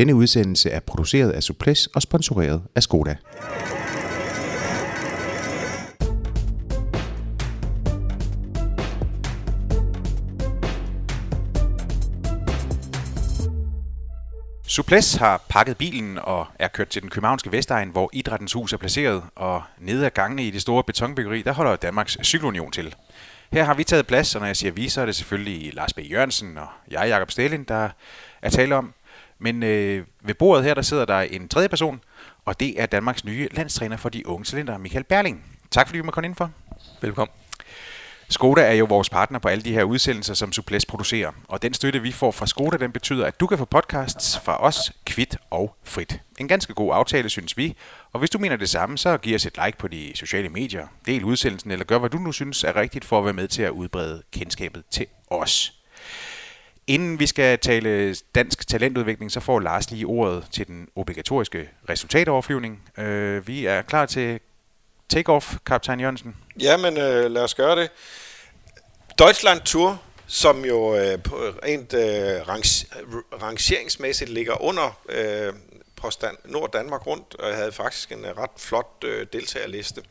Denne udsendelse er produceret af Suples og sponsoreret af Skoda. Suples har pakket bilen og er kørt til den københavnske Vestegn, hvor Idrættens Hus er placeret, og nede ad gangene i det store betonbyggeri, der holder Danmarks Cykelunion til. Her har vi taget plads, og når jeg siger vi, så er det selvfølgelig Lars B. Jørgensen og jeg, Jakob Stelin, der er tale om. Men øh, ved bordet her, der sidder der en tredje person, og det er Danmarks nye landstræner for de unge talenter, Michael Berling. Tak fordi du må komme ind for. Velkommen. Skoda er jo vores partner på alle de her udsendelser, som Suples producerer. Og den støtte, vi får fra Skoda, den betyder, at du kan få podcasts fra os kvit og frit. En ganske god aftale, synes vi. Og hvis du mener det samme, så giv os et like på de sociale medier, del udsendelsen, eller gør, hvad du nu synes er rigtigt for at være med til at udbrede kendskabet til os. Inden vi skal tale dansk talentudvikling, så får Lars lige ordet til den obligatoriske resultatoverflyvning. Øh, vi er klar til take-off, kaptajn Jørgensen. Ja, men øh, lad os gøre det. Deutschland Tour, som jo øh, på rent øh, range, rangeringsmæssigt ligger under øh, Nord-Danmark rundt, og havde faktisk en øh, ret flot øh, deltagerliste.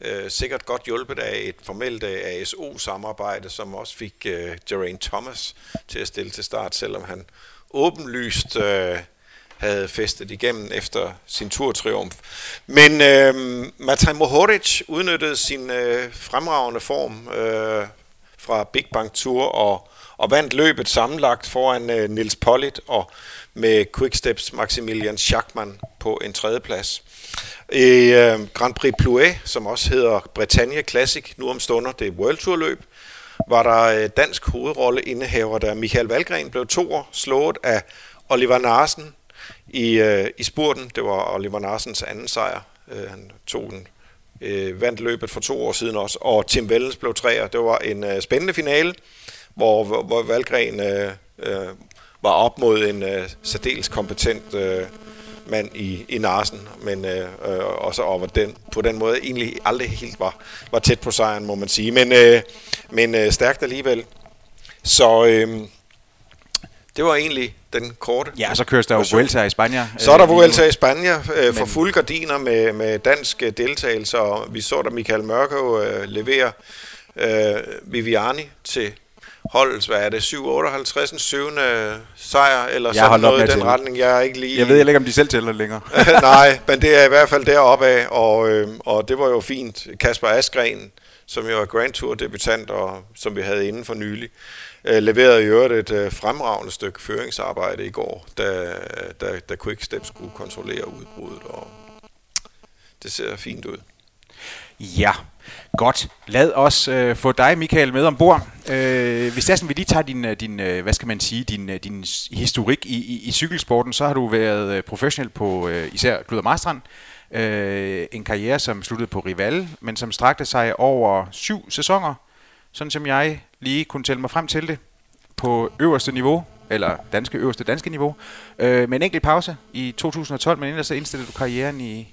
Øh, sikkert godt hjulpet af et formelt øh, ASO-samarbejde, som også fik øh, Geraint Thomas til at stille til start, selvom han åbenlyst øh, havde festet igennem efter sin turtriumf. Men øh, Matej Mohoric udnyttede sin øh, fremragende form øh, fra Big Bang Tour og, og vandt løbet sammenlagt foran øh, Nils Pollitt og med Quicksteps Maximilian Schachmann på en tredjeplads. I øh, Grand Prix Plouet, som også hedder Bretagne Classic, nu om stunder, det er World Tour løb, var der øh, dansk hovedrolle indehaver, der Michael Valgren blev toer, slået af Oliver Narsen i, øh, i spurten. Det var Oliver Narsens anden sejr. Øh, han tog den, øh, vandt løbet for to år siden også, og Tim Vellens blev træer. Det var en øh, spændende finale, hvor, hvor, hvor Valgren øh, øh, var op mod en øh, særdeles kompetent øh, mand i, i Narsen, men øh, øh, også og var den, på den måde egentlig aldrig helt var, var tæt på sejren, må man sige. Men, øh, men øh, stærkt alligevel. Så øh, det var egentlig den korte. Ja, så køres der jo Vuelta i Spanien. Så er der Vuelta i Spanien øh, for fulde gardiner med, med dansk øh, deltagelse, og vi så der Michael Mørkøv øh, levere øh, Viviani til holdets, hvad er det, 7-58, 7. sejr, eller jeg sådan noget i den retning. Jeg er ikke lige... Jeg ved ikke, om de selv tæller længere. Nej, men det er i hvert fald deroppe af, og, øh, og det var jo fint. Kasper Askren, som jo er Grand Tour debutant, og som vi havde inden for nylig, øh, Øh, leverede i øvrigt et øh, fremragende stykke føringsarbejde i går, da, da, da Quickstep skulle kontrollere udbruddet, og det ser fint ud. Ja, godt. Lad os øh, få dig, Michael, med ombord. Øh, hvis det er sådan, vi lige tager din, øh, din hvad skal man sige, din, din historik i, i, i cykelsporten, så har du været professionel på øh, især Gluder Marstrand. Øh, en karriere, som sluttede på Rival, men som strakte sig over syv sæsoner, sådan som jeg lige kunne tælle mig frem til det, på øverste niveau, eller danske øverste danske niveau, øh, med en enkelt pause i 2012, men ellers så indstillede du karrieren i,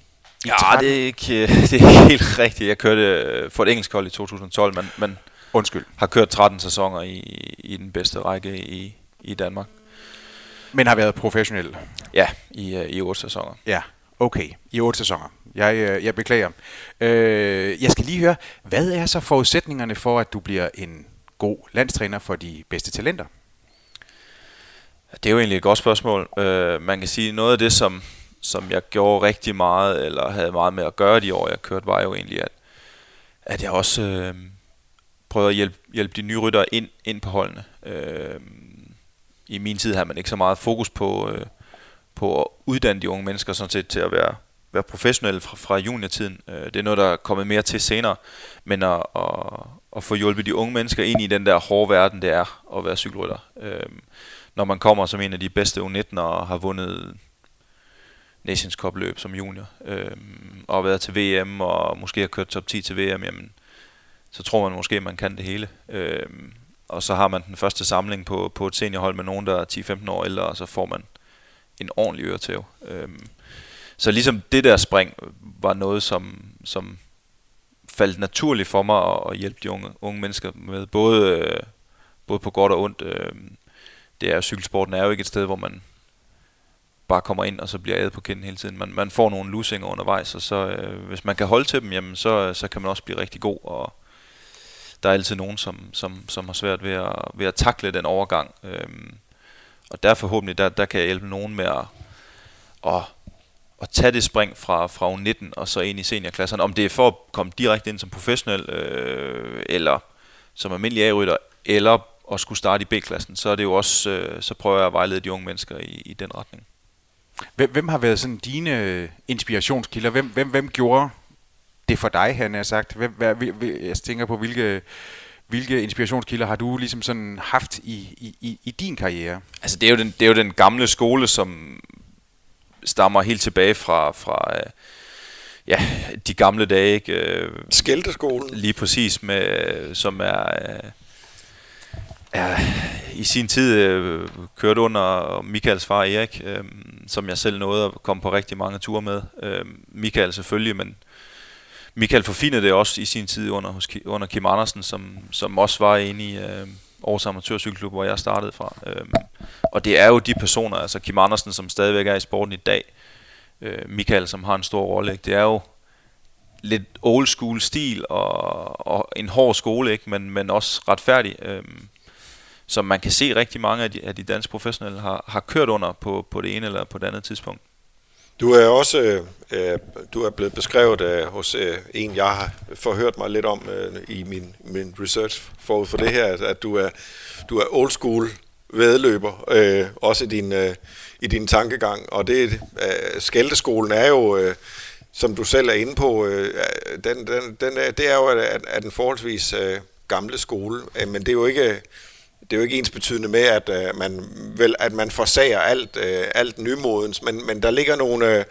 Ja, 13. det er, ikke, det er ikke helt rigtigt. Jeg kørte øh, for et engelsk hold i 2012, men, men Undskyld. har kørt 13 sæsoner i, i den bedste række i, i Danmark. Men har været professionel? Ja, i, øh, i 8 sæsoner. Ja, okay. I 8 sæsoner. Jeg, øh, jeg beklager. Øh, jeg skal lige høre, hvad er så forudsætningerne for, at du bliver en god landstræner for de bedste talenter? Det er jo egentlig et godt spørgsmål. Øh, man kan sige, noget af det, som, som jeg gjorde rigtig meget, eller havde meget med at gøre de år, jeg kørte, var jo egentlig, at, at jeg også øh, prøvede at hjælpe, hjælpe de nye ryttere ind, ind på holdene. Øh, I min tid havde man ikke så meget fokus på, øh, på at uddanne de unge mennesker sådan set til at være være professionel fra, fra juniortiden. Øh, det er noget, der er kommet mere til senere. Men at, at, at få hjulpet de unge mennesker ind i den der hårde verden, det er at være cykelrytter. Øh, når man kommer som en af de bedste U19 og har vundet Nations Cup løb som junior, øh, og har været til VM og måske har kørt top 10 til VM, jamen, så tror man måske, at man kan det hele. Øh, og så har man den første samling på, på et seniorhold med nogen, der er 10-15 år ældre, og så får man en ordentlig øretæv. Øh, så ligesom det der spring var noget, som, som faldt naturligt for mig at, at hjælpe de unge, unge mennesker med, både, øh, både på godt og ondt. Øh, det er cykelsporten er jo ikke et sted, hvor man bare kommer ind, og så bliver ædet på kinden hele tiden. Man, man får nogle lusinger undervejs, og så øh, hvis man kan holde til dem, jamen, så, så kan man også blive rigtig god, og der er altid nogen, som, som, som har svært ved at, ved at takle den overgang. Øhm, og der forhåbentlig, der, der kan jeg hjælpe nogen med at, at, at tage det spring fra, fra U19 og så ind i seniorklasserne. Om det er for at komme direkte ind som professionel, øh, eller som almindelig A-rytter, eller at skulle starte i B-klassen, så er det jo også, øh, så prøver jeg at vejlede de unge mennesker i, i den retning. Hvem, hvem har været sådan dine inspirationskilder? Hvem, hvem, hvem gjorde det for dig, han har sagt? Hvem, hvad, jeg tænker på, hvilke, hvilke inspirationskilder har du ligesom sådan haft i, i, i, i din karriere? Altså det er, jo den, det er jo den gamle skole, som stammer helt tilbage fra, fra øh, ja, de gamle dage. Ikke? Øh, Skælteskolen. Lige præcis, med, som er... Øh, er i sin tid øh, kørt under Michaels far Erik, øh, som jeg selv nåede at komme på rigtig mange ture med. Øh, Michael selvfølgelig, men Michael forfinede det også i sin tid under, hos, under Kim Andersen, som, som også var inde i øh, Aarhus Amatørcykelklub, hvor jeg startede fra. Øhm, og det er jo de personer, altså Kim Andersen, som stadigvæk er i sporten i dag, øh, Michael, som har en stor rolle, ikke? det er jo lidt old school stil og, og en hård skole, ikke? Men, men også retfærdig. øhm, som man kan se rigtig mange af de, af de danske professionelle har, har kørt under på, på det ene eller på det andet tidspunkt. Du er også øh, øh, du er blevet beskrevet øh, hos øh, en, jeg har forhørt mig lidt om øh, i min, min research forud for det her, at, at du er du er old school vedløber, øh, også i din, øh, i din tankegang. Og det øh, skældeskolen er jo, øh, som du selv er inde på, øh, den, den, den er, det er jo at, at den forholdsvis øh, gamle skole, øh, men det er jo ikke det er jo ikke ens betydende med, at øh, man vel, at man forsager alt, øh, alt nymodens, men, men der ligger nogle, øh,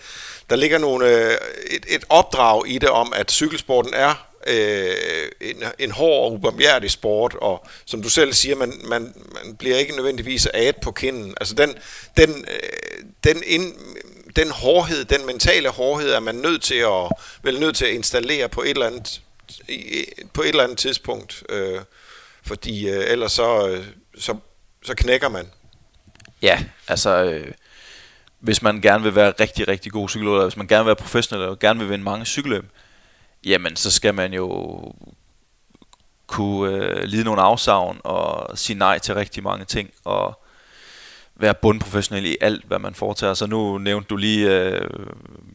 der ligger nogle, øh, et, et opdrag i det om, at cykelsporten er øh, en, en hård og ubarmhjertig sport, og som du selv siger, man, man, man bliver ikke nødvendigvis ad på kinden. Altså den, den, øh, den, ind, den hårdhed, den mentale hårdhed, er man nødt til at, vel nødt til at installere på et eller andet, på et eller andet tidspunkt. Øh, fordi øh, ellers så, øh, så, så knækker man. Ja, altså øh, hvis man gerne vil være rigtig, rigtig god cykelrytter, hvis man gerne vil være professionel og gerne vil vinde mange cykelløb, jamen så skal man jo kunne øh, lide nogle afsavn og sige nej til rigtig mange ting og være bundprofessionel i alt, hvad man foretager. Så nu nævnte du lige øh,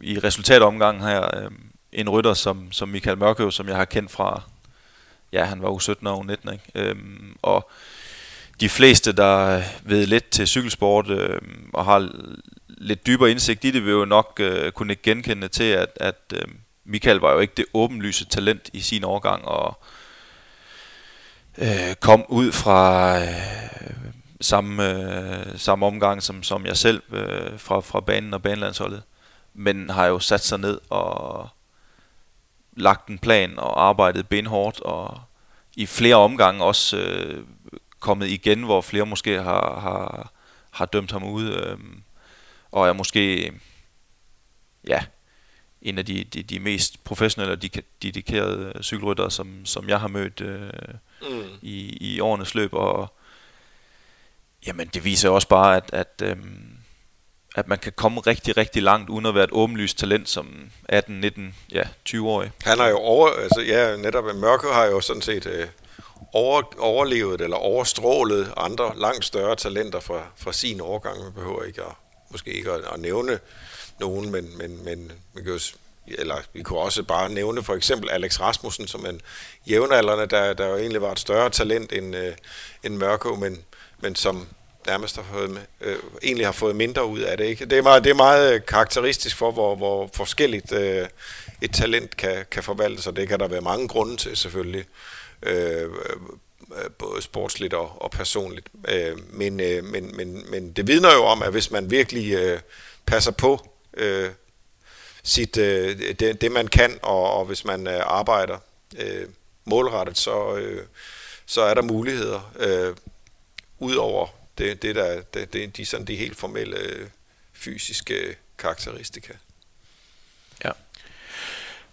i resultatomgangen her øh, en rytter som, som Michael Mørkøv, som jeg har kendt fra ja, han var jo 17 og 19, ikke? Øhm, og de fleste, der ved lidt til cykelsport øh, og har lidt dybere indsigt i det, vil jo nok øh, kunne genkende til, at, at øh, Michael var jo ikke det åbenlyse talent i sin årgang, og øh, kom ud fra øh, samme, øh, samme omgang som, som jeg selv øh, fra, fra banen og banelandsholdet, men har jo sat sig ned og lagt en plan og arbejdet benhårdt og i flere omgange også øh, kommet igen, hvor flere måske har, har, har dømt ham ud øh, og er måske ja, en af de, de, de mest professionelle og dedikerede cykelryttere, som, som jeg har mødt øh, mm. i, i årenes løb. Og jamen, det viser også bare, at, at øh, at man kan komme rigtig, rigtig langt, uden at være et åbenlyst talent som 18, 19, ja, 20-årig. Han har jo over, altså ja, netop Mørke har jo sådan set øh, over, overlevet eller overstrålet andre langt større talenter fra, fra sin årgang. Man behøver ikke at, måske ikke at, at nævne nogen, men, men, men man kan jo, eller vi kunne også bare nævne for eksempel Alex Rasmussen som en jævnaldrende, der, der jo egentlig var et større talent end, øh, end Mørko, men, men som nærmest har fået, øh, egentlig har fået mindre ud af det. Ikke? Det, er meget, det er meget øh, karakteristisk for, hvor, hvor forskelligt øh, et talent kan, kan forvaltes, og det kan der være mange grunde til selvfølgelig. Øh, øh både sportsligt og, og personligt. Øh, men, øh, men, men, men det vidner jo om, at hvis man virkelig øh, passer på øh, sit, øh, det, det, man kan, og, og hvis man øh, arbejder øh, målrettet, så, øh, så er der muligheder øh, ud over det, det, der, det, det, de, sådan de helt formelle fysiske karakteristika. Ja.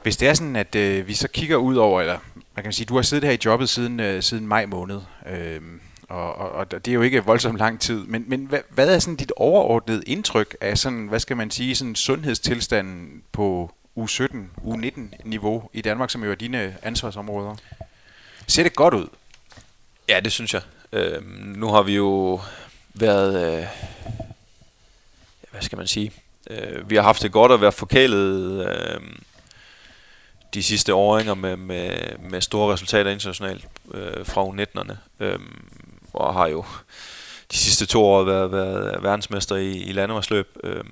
Hvis det er sådan, at øh, vi så kigger ud over, eller man kan sige, du har siddet her i jobbet siden, øh, siden maj måned, øh, og, og, og det er jo ikke voldsomt lang tid. Men, men hvad, hvad er sådan dit overordnede indtryk af sådan, hvad skal man sige, sådan sundhedstilstanden på U17, U19-niveau i Danmark, som jo er dine ansvarsområder? Ser det godt ud? Ja, det synes jeg. Øh, nu har vi jo været, øh, hvad skal man sige, øh, vi har haft det godt at være forkælet øh, de sidste åringer med, med, med store resultater internationalt øh, fra U19'erne. Øh, og har jo de sidste to år været, været verdensmester i, i landevejsløb. Øh,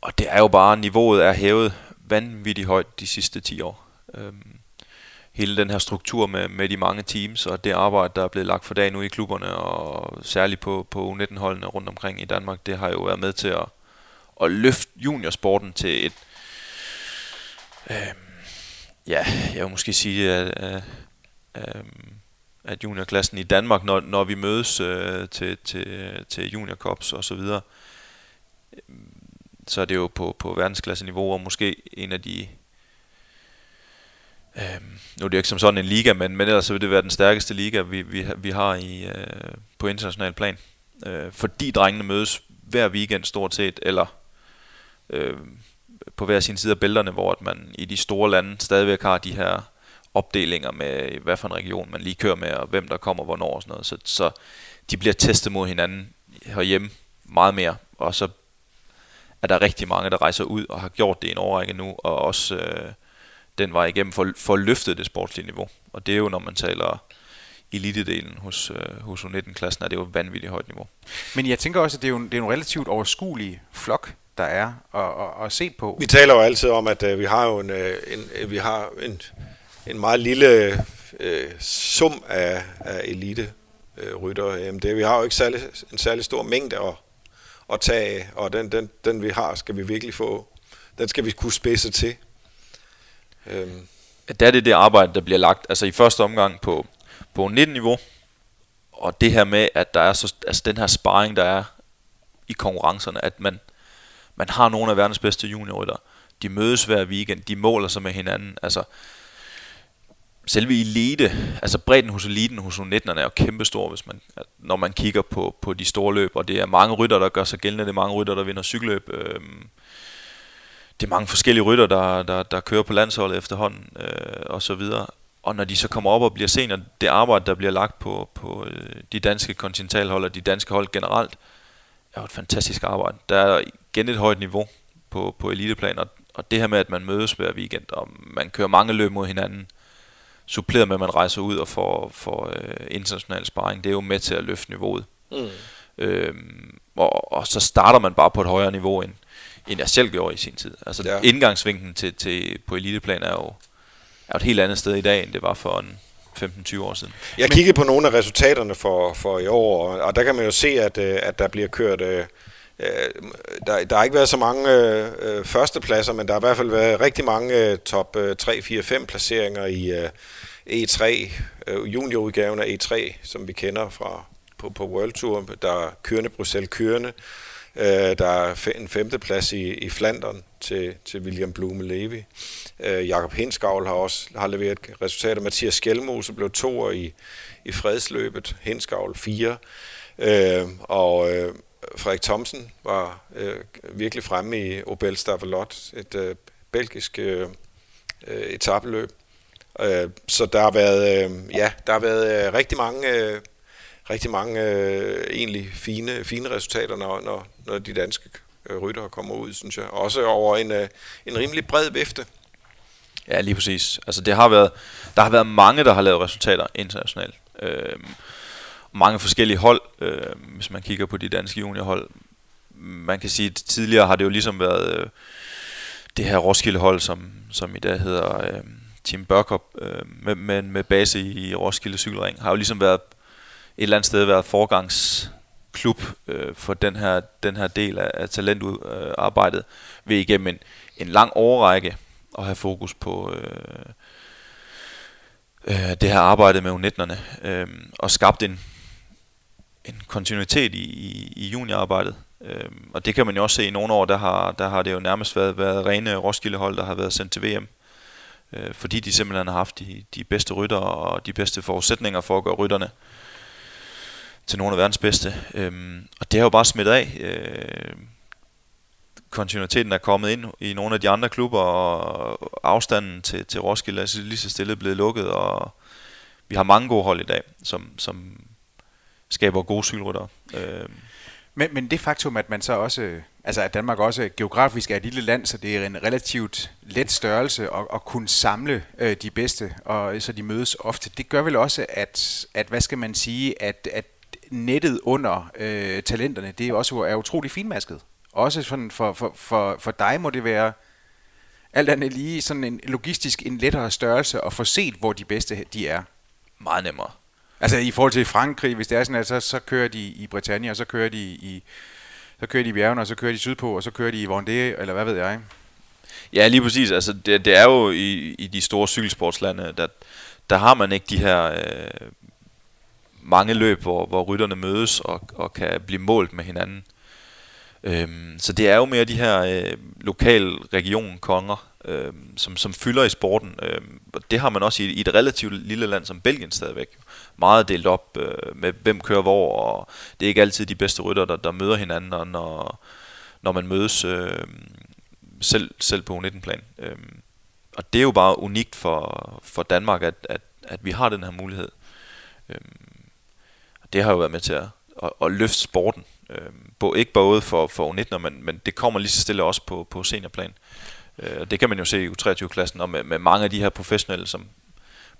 og det er jo bare, niveauet er hævet vanvittigt højt de sidste 10 år. Øh, hele den her struktur med, med de mange teams og det arbejde, der er blevet lagt for dag nu i klubberne og særligt på, på U19-holdene rundt omkring i Danmark, det har jo været med til at, at løfte juniorsporten til et, øh, ja, jeg vil måske sige, at, øh, at juniorklassen i Danmark, når, når vi mødes øh, til, til, til junior cups og så videre, øhm, så er det jo på, på verdensklasseniveau og måske en af de Øh, nu er det jo ikke som sådan en liga, men, men ellers så vil det være den stærkeste liga, vi, vi, vi har i, øh, på international plan. Øh, fordi drengene mødes hver weekend stort set, eller øh, på hver sin side af bælterne, hvor at man i de store lande stadigvæk har de her opdelinger med, hvad for en region man lige kører med, og hvem der kommer hvornår og sådan noget. Så, så de bliver testet mod hinanden herhjemme meget mere, og så er der rigtig mange, der rejser ud og har gjort det i en årrække nu, og også øh, den vej igennem for, for at løfte det sportslige niveau. Og det er jo, når man taler elitedelen hos, øh, hos U19-klassen, er det jo et vanvittigt højt niveau. Men jeg tænker også, at det er jo, det er en relativt overskuelig flok, der er at, at, at se på. Vi taler jo altid om, at øh, vi har jo en, øh, en, øh, vi har en, en meget lille øh, sum af, af elite øh, rytter. Jamen det, vi har jo ikke særlig, en særlig stor mængde at, at tage af, og den, den, den vi har, skal vi virkelig få, den skal vi kunne spidse til. Øhm. Der er det det arbejde, der bliver lagt, altså i første omgang på, på 19-niveau, og det her med, at der er så, altså den her sparring, der er i konkurrencerne, at man, man har nogle af verdens bedste juniorrytter. De mødes hver weekend, de måler sig med hinanden. Altså, selve elite, altså bredden hos eliten hos 19'erne er jo kæmpestor, hvis man, når man kigger på, på de store løb, og det er mange rytter, der gør sig gældende, det er mange rytter, der vinder cykelløb. Øhm, det er mange forskellige rytter, der, der, der kører på landsholdet efterhånden, øh, og så videre. Og når de så kommer op og bliver senior, det arbejde, der bliver lagt på, på øh, de danske kontinentalhold og de danske hold generelt, er jo et fantastisk arbejde. Der er igen et højt niveau på, på eliteplan, og, og det her med, at man mødes hver weekend, og man kører mange løb mod hinanden, suppleret med, at man rejser ud og får, får øh, international sparring, det er jo med til at løfte niveauet. Mm. Øhm, og, og så starter man bare på et højere niveau end, end jeg selv gjorde i sin tid. Altså ja. indgangsvinklen til, til, på eliteplan er jo, er et helt andet sted i dag, end det var for en 15-20 år siden. Jeg kiggede på nogle af resultaterne for, for i år, og der kan man jo se, at, øh, at der bliver kørt... Øh, øh, der, der har ikke været så mange øh, førstepladser, men der har i hvert fald været rigtig mange top 3, 4, 5 placeringer i øh, E3, øh, juniorudgaven af E3, som vi kender fra på, på World Tour. Der er kørende Bruxelles kørende, Øh, der er en femteplads i, i Flandern til, til William Blume Levi. Øh, Jakob Hinskavl har også har leveret resultater. Mathias Skjelmose blev toer i, i fredsløbet. Hinskavl fire. Øh, og øh, Frederik Thomsen var øh, virkelig fremme i Obel Stavelot, et øh, belgisk øh, øh etabeløb. Øh, så der har været, øh, ja, der har været øh, rigtig mange øh, rigtig mange øh, egentlig fine, fine resultater, når, når, når de danske øh, ryttere kommer ud, synes jeg. Også over en, øh, en rimelig bred vifte. Ja, lige præcis. Altså det har været, der har været mange, der har lavet resultater internationalt. Øh, mange forskellige hold, øh, hvis man kigger på de danske juniorhold. Man kan sige, at tidligere har det jo ligesom været øh, det her Roskilde-hold, som, som i dag hedder øh, Team Børkop, øh, med, med, med base i Roskilde Cykelring, har jo ligesom været et eller andet sted været klub øh, for den her, den her del af, af talentarbejdet øh, ved igennem en, en lang årrække at have fokus på øh, øh, det her arbejde med U19'erne øh, og skabt en, en kontinuitet i, i, i juniorarbejdet. Øh, og det kan man jo også se i nogle år, der har, der har det jo nærmest været, været rene Roskilde-hold, der har været sendt til VM. Øh, fordi de simpelthen har haft de, de bedste rytter og de bedste forudsætninger for at gøre rytterne til nogle af verdens bedste. Øhm, og det har jo bare smittet af. Øh, kontinuiteten er kommet ind i nogle af de andre klubber, og afstanden til, til Roskilde er lige så stille blevet lukket, og vi har mange gode hold i dag, som, som skaber gode cykelrytter. Øh. Men, men det faktum, at man så også, altså at Danmark også geografisk er et lille land, så det er en relativt let størrelse at, at kunne samle øh, de bedste, og så de mødes ofte, det gør vel også, at, at hvad skal man sige, at, at nettet under øh, talenterne, det er også er utrolig finmasket. Også sådan for, for, for, for dig må det være alt andet lige sådan en logistisk en lettere størrelse at få set, hvor de bedste de er. Meget nemmere. Altså i forhold til Frankrig, hvis det er sådan, at så, så kører de i Britannia, og så kører de i, så kører de i bjergene, og så kører de sydpå, og så kører de i Vendée, eller hvad ved jeg. Ja, lige præcis. Altså, det, det er jo i, i de store cykelsportslande, der, der har man ikke de her øh, mange løb, hvor, hvor rytterne mødes og, og kan blive målt med hinanden. Øhm, så det er jo mere de her øh, lokal region konger, øh, som, som fylder i sporten. Øh, og det har man også i, i et relativt lille land som Belgien stadigvæk. Meget delt op øh, med hvem kører hvor, og det er ikke altid de bedste rytter, der, der møder hinanden, når, når man mødes øh, selv, selv på U19-plan. Øh, og det er jo bare unikt for, for Danmark, at, at, at vi har den her mulighed. Øh, det har jo været med til at, at, at løfte sporten. Øh, ikke både for, for U19, men, men det kommer lige så stille også på, på seniorplan. Øh, det kan man jo se i U23-klassen, og med, med mange af de her professionelle, som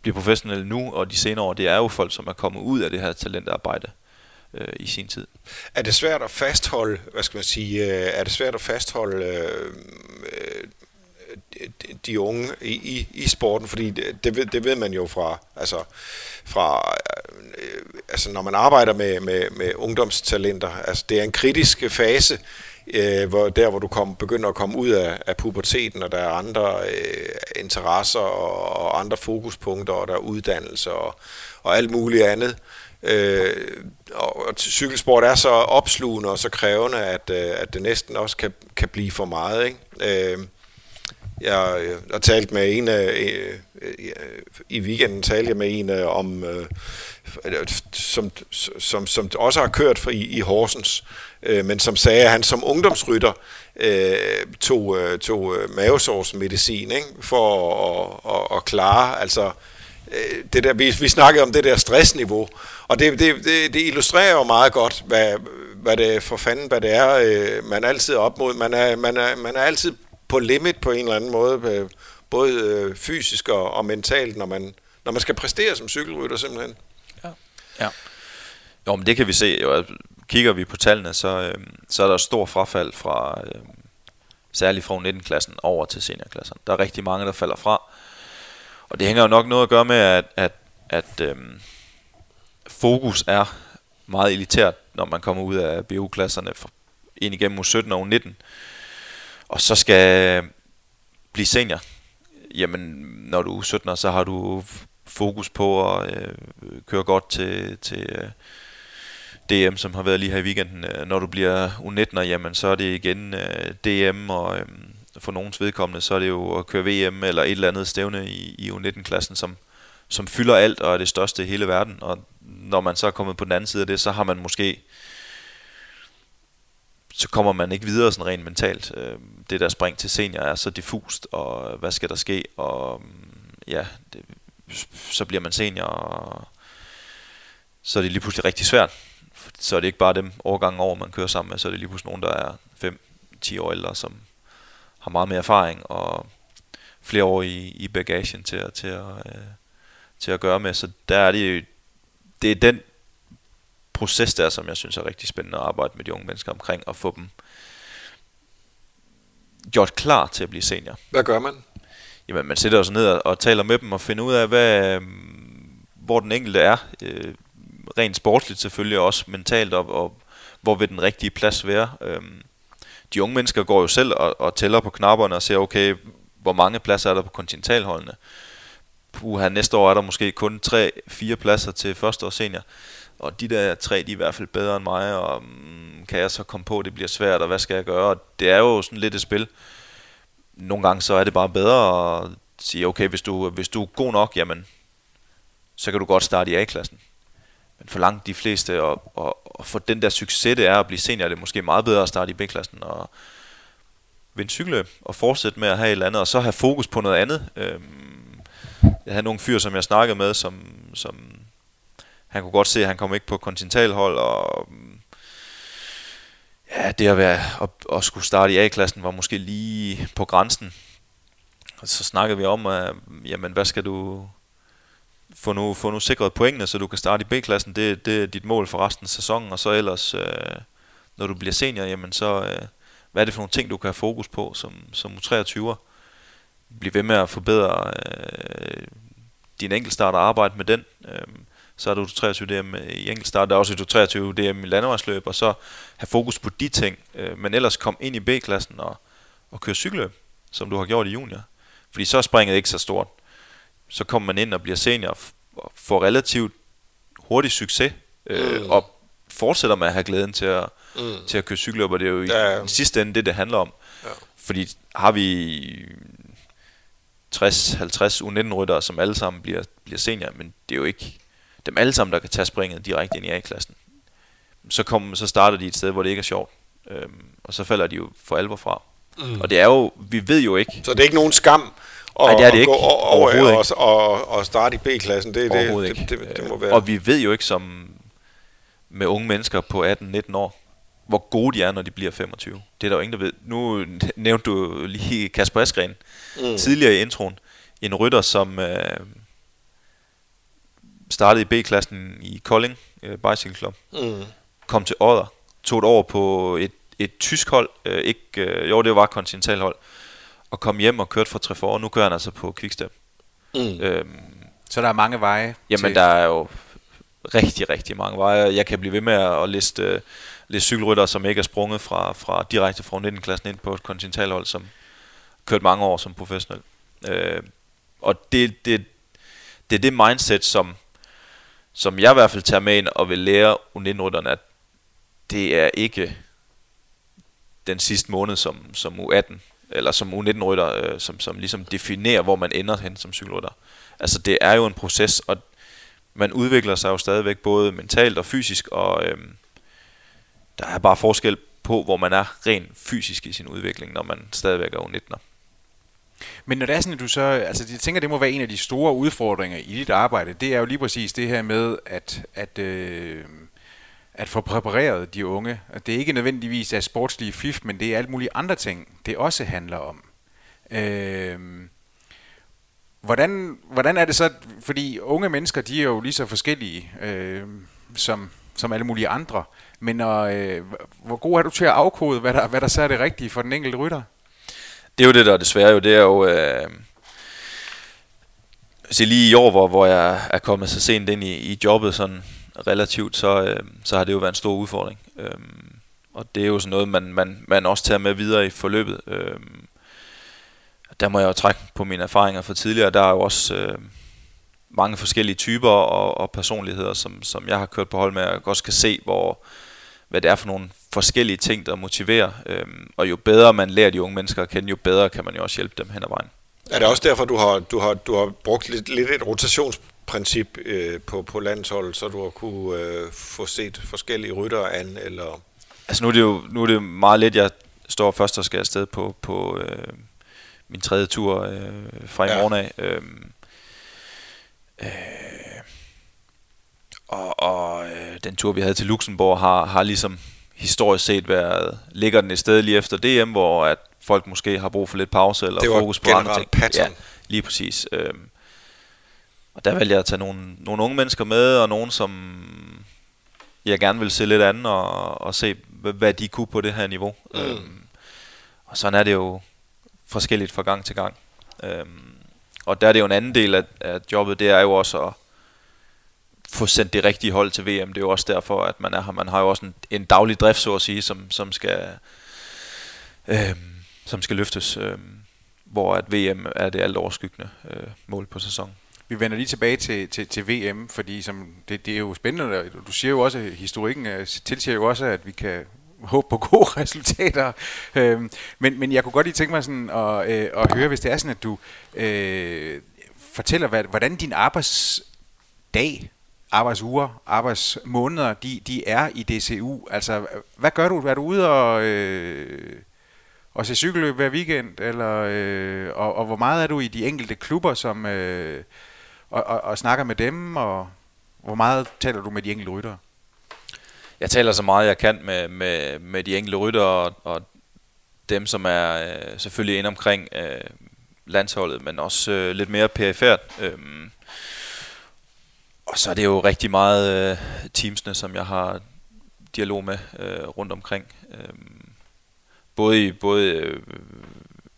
bliver professionelle nu og de senere år, det er jo folk, som er kommet ud af det her talentarbejde øh, i sin tid. Er det svært at fastholde, hvad skal man sige, øh, er det svært at fastholde øh, øh de unge i, i, i sporten, fordi det, det, ved, det ved man jo fra, altså, fra øh, altså når man arbejder med, med, med ungdomstalenter, altså det er en kritisk fase, øh, hvor, der hvor du kom, begynder at komme ud af, af puberteten, og der er andre øh, interesser og, og andre fokuspunkter, og der er uddannelse og, og alt muligt andet. Øh, og, og cykelsport er så opslugende og så krævende, at, øh, at det næsten også kan, kan blive for meget. Ikke? Øh, jeg øh, jeg talt med en af, øh, øh i weekenden talte jeg med en af, om, øh, som, som, som også har kørt for, i, i Horsens, men som sagde, at han som ungdomsrytter tog, tog mavesårsmedicin ikke? for at, at, at klare, altså det der, vi, vi snakkede om det der stressniveau, og det, det, det, det illustrerer jo meget godt, hvad, hvad det for fanden, hvad det er, man altid er op mod. Man er, man er, man er altid på limit på en eller anden måde, øh, både øh, fysisk og, og mentalt, når man, når man skal præstere som cykelrytter simpelthen. Ja. ja. Jo, men det kan vi se. Jo, kigger vi på tallene, så, øh, så er der stor frafald fra, øh, særligt fra 19-klassen over til seniorklassen. Der er rigtig mange, der falder fra. Og det hænger jo nok noget at gøre med, at, at, at øh, fokus er meget elitært, når man kommer ud af BU-klasserne ind igennem U17 og U19 og så skal øh, blive senior, jamen når du er 17 så har du fokus på at øh, køre godt til, til øh, DM, som har været lige her i weekenden. Øh, når du bliver U19'er, jamen så er det igen øh, DM, og øh, for nogens vedkommende, så er det jo at køre VM eller et eller andet stævne i, i U19-klassen, som, som fylder alt og er det største i hele verden. Og når man så er kommet på den anden side af det, så har man måske så kommer man ikke videre sådan rent mentalt. Øh, det der spring til senior er så diffust, og hvad skal der ske, og mm, ja, det, så bliver man senior, og så er det lige pludselig rigtig svært. Så er det ikke bare dem årgangen over, man kører sammen med, så er det lige pludselig nogen, der er 5-10 år ældre, som har meget mere erfaring, og flere år i, i bagagen til, til, at, øh, til at gøre med. Så der er det, det er den proces der, som jeg synes er rigtig spændende at arbejde med de unge mennesker omkring, og få dem gjort klar til at blive senior. Hvad gør man? Jamen, man sætter sig ned og taler med dem og finder ud af, hvad, hvor den enkelte er. Øh, rent sportsligt selvfølgelig, også mentalt, og, og hvor vil den rigtige plads være. Øh, de unge mennesker går jo selv og, og tæller på knapperne og ser, okay, hvor mange pladser er der på kontinentalholdene. Puha, næste år er der måske kun 3-4 pladser til første år senior og de der tre, de er i hvert fald bedre end mig, og mm, kan jeg så komme på, det bliver svært, og hvad skal jeg gøre? Og det er jo sådan lidt et spil. Nogle gange så er det bare bedre at sige, okay, hvis du, hvis du er god nok, jamen, så kan du godt starte i A-klassen. men for langt de fleste, og, og, og for den der succes, det er at blive senior, det er måske meget bedre at starte i B-klassen og vinde cykelløb og fortsætte med at have et eller andet, og så have fokus på noget andet. Øhm, jeg havde nogle fyre, som jeg snakkede med, som, som han kunne godt se, at han kom ikke på kontinentalhold, og mm, ja, det at, være, at, at skulle starte i A-klassen var måske lige på grænsen. Og så snakkede vi om, at jamen, hvad skal du få nu, få nu sikret pointene, så du kan starte i B-klassen. Det, det er dit mål for resten af sæsonen, og så ellers, øh, når du bliver senior, jamen så, øh, hvad er det for nogle ting, du kan have fokus på som, som U23'er? Bliv ved med at forbedre øh, din enkeltstart og arbejde med den. Øh, så er du 23 DM i enkeltstart, der er også du 23 DM i landevejsløb, og så have fokus på de ting, øh, men ellers kom ind i B-klassen og, og køre cykelløb, som du har gjort i junior. Fordi så er springet ikke så stort. Så kommer man ind og bliver senior og får relativt hurtig succes, øh, mm. og fortsætter med at have glæden til at, mm. til at køre cykelløb, og det er jo ja, ja. i sidste ende det, det handler om. Ja. Fordi har vi 60-50 U19-ryttere, som alle sammen bliver, bliver senior, men det er jo ikke dem alle sammen, der kan tage springet direkte ind i A-klassen. Så, kom, så starter de et sted, hvor det ikke er sjovt. Øhm, og så falder de jo for alvor fra. Mm. Og det er jo, vi ved jo ikke. Så det er ikke nogen skam og, Nej, det er det at ikke. gå over og, og, og starte i B-klassen. Det, det, det, det, det, det må være. Og vi ved jo ikke som med unge mennesker på 18-19 år, hvor gode de er, når de bliver 25. Det er der jo ingen, der ved. Nu nævnte du lige Kasper Askren mm. tidligere i introen. En rytter, som øh, startede i B-klassen i Kolding øh, Bicycle Club. Mm. Kom til Odder. Tog et år på et, et tysk hold. Øh, ikke, øh, jo, det var kontinentalhold. Og kom hjem og kørte for Trefor. Nu kører han altså på Quickstep. Mm. Øhm, så der er mange veje? Jamen, til... der er jo rigtig, rigtig mange veje. Jeg kan blive ved med at liste, uh, liste cykelrytter, som ikke er sprunget fra, fra direkte fra 19-klassen ind på et kontinentalhold, som kørt mange år som professionel. Uh, og det, det, det er det mindset, som, som jeg i hvert fald tager med ind og vil lære U19-rytterne, at det er ikke den sidste måned som, som U18, eller som U19-rytter, øh, som, som ligesom definerer, hvor man ender hen som cykelrytter. Altså det er jo en proces, og man udvikler sig jo stadigvæk både mentalt og fysisk, og øh, der er bare forskel på, hvor man er rent fysisk i sin udvikling, når man stadigvæk er U19'er. Men når det er sådan, at du så, altså jeg tænker, det må være en af de store udfordringer i dit arbejde, det er jo lige præcis det her med, at, at, øh, at få præpareret de unge. Det er ikke nødvendigvis af sportslige fif, men det er alt mulige andre ting, det også handler om. Øh, hvordan, hvordan er det så, fordi unge mennesker, de er jo lige så forskellige øh, som, som alle mulige andre, men øh, hvor god er du til at afkode, hvad der, hvad der så er det rigtige for den enkelte rytter? Det er jo det, der desværre jo, det er jo... Øh, så lige i år, hvor, hvor jeg er kommet så sent ind i, i jobbet sådan relativt, så, øh, så har det jo været en stor udfordring. Øh, og det er jo sådan noget, man, man, man også tager med videre i forløbet. Øh, der må jeg jo trække på mine erfaringer fra tidligere. Der er jo også øh, mange forskellige typer og, og personligheder, som, som jeg har kørt på hold med, og også kan se, hvor, hvad det er for nogle forskellige ting, der motiverer. Øhm, og jo bedre man lærer de unge mennesker at kende, jo bedre kan man jo også hjælpe dem hen ad vejen. Er det også derfor, du har, du har, du har brugt lidt, lidt et rotationsprincip øh, på, på landsholdet, så du har kunne øh, få set forskellige ryttere an? Eller? Altså nu er, det jo nu er det meget lidt, jeg står først og skal afsted på, på øh, min tredje tur øh, fra i ja. morgen af. Øh, øh, og, og øh, den tur, vi havde til Luxembourg, har, har ligesom historisk set været, ligger den et sted lige efter DM, hvor at folk måske har brug for lidt pause eller fokus på andre ting. Pattern. Ja, lige præcis. Øhm, og der valgte jeg at tage nogle, nogle unge mennesker med, og nogen, som jeg gerne vil se lidt andet, og, og se, hvad de kunne på det her niveau. Mm. Øhm, og sådan er det jo forskelligt fra gang til gang. Øhm, og der er det jo en anden del af, af jobbet, det er jo også at få sendt det rigtige hold til VM. Det er jo også derfor, at man er her. Man har jo også en, en daglig drift, så at sige, som, som skal øh, som skal løftes, øh, hvor at VM er det alt overskyggende øh, mål på sæsonen. Vi vender lige tilbage til, til, til VM, fordi som, det, det er jo spændende. Du siger jo også, at historikken tilsiger jo også, at vi kan håbe på gode resultater. Øhm, men, men jeg kunne godt lige tænke mig sådan at, øh, at høre, hvis det er sådan, at du øh, fortæller, hvad, hvordan din arbejdsdag arbejdsuger, arbejdsmåneder, de, de er i DCU. Altså, hvad gør du? Er du ude og, øh, og se cykelløb hver weekend? Eller, øh, og, og hvor meget er du i de enkelte klubber, som, øh, og, og, og snakker med dem? Og hvor meget taler du med de enkelte ryttere? Jeg taler så meget jeg kan med, med, med de enkelte ryttere og, og dem, som er øh, selvfølgelig inde omkring øh, landsholdet, men også øh, lidt mere perifært. Øh, og så er det jo rigtig meget øh, teamsene, som jeg har dialog med øh, rundt omkring. Øh, både i både øh,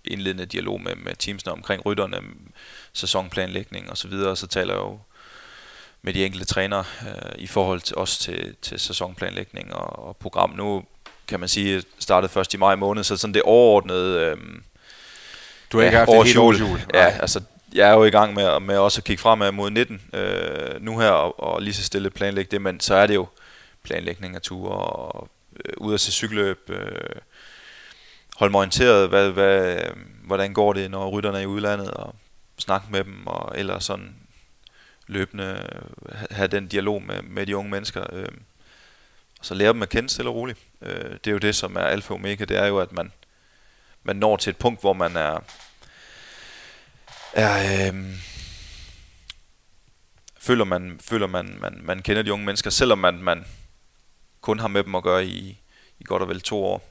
indledende dialog med, med teamsene omkring rytterne, sæsonplanlægning og så videre, og så taler jeg jo med de enkelte trænere øh, i forhold til også til, til sæsonplanlægning og, og program. Nu kan man sige, startede først i maj måned, så sådan det overordnede... Øh, du har ikke ja, haft et helt jul. Ja, altså jeg er jo i gang med, med også at kigge fremad mod 19 øh, nu her, og, og lige så stille planlægge det, men så er det jo planlægning af ture, og øh, ud at se cykelløb, øh, holde mig orienteret, hvad, hvad, øh, hvordan går det, når rytterne er i udlandet, og snakke med dem, og eller sådan løbende øh, have den dialog med, med de unge mennesker. Øh, og så lære dem at kende stille og roligt. Øh, det er jo det, som er alfa og omega, det er jo, at man, man når til et punkt, hvor man er, er øh, føler man, føler man, man, man kender de unge mennesker, selvom man, man kun har med dem at gøre i, i godt og vel to år.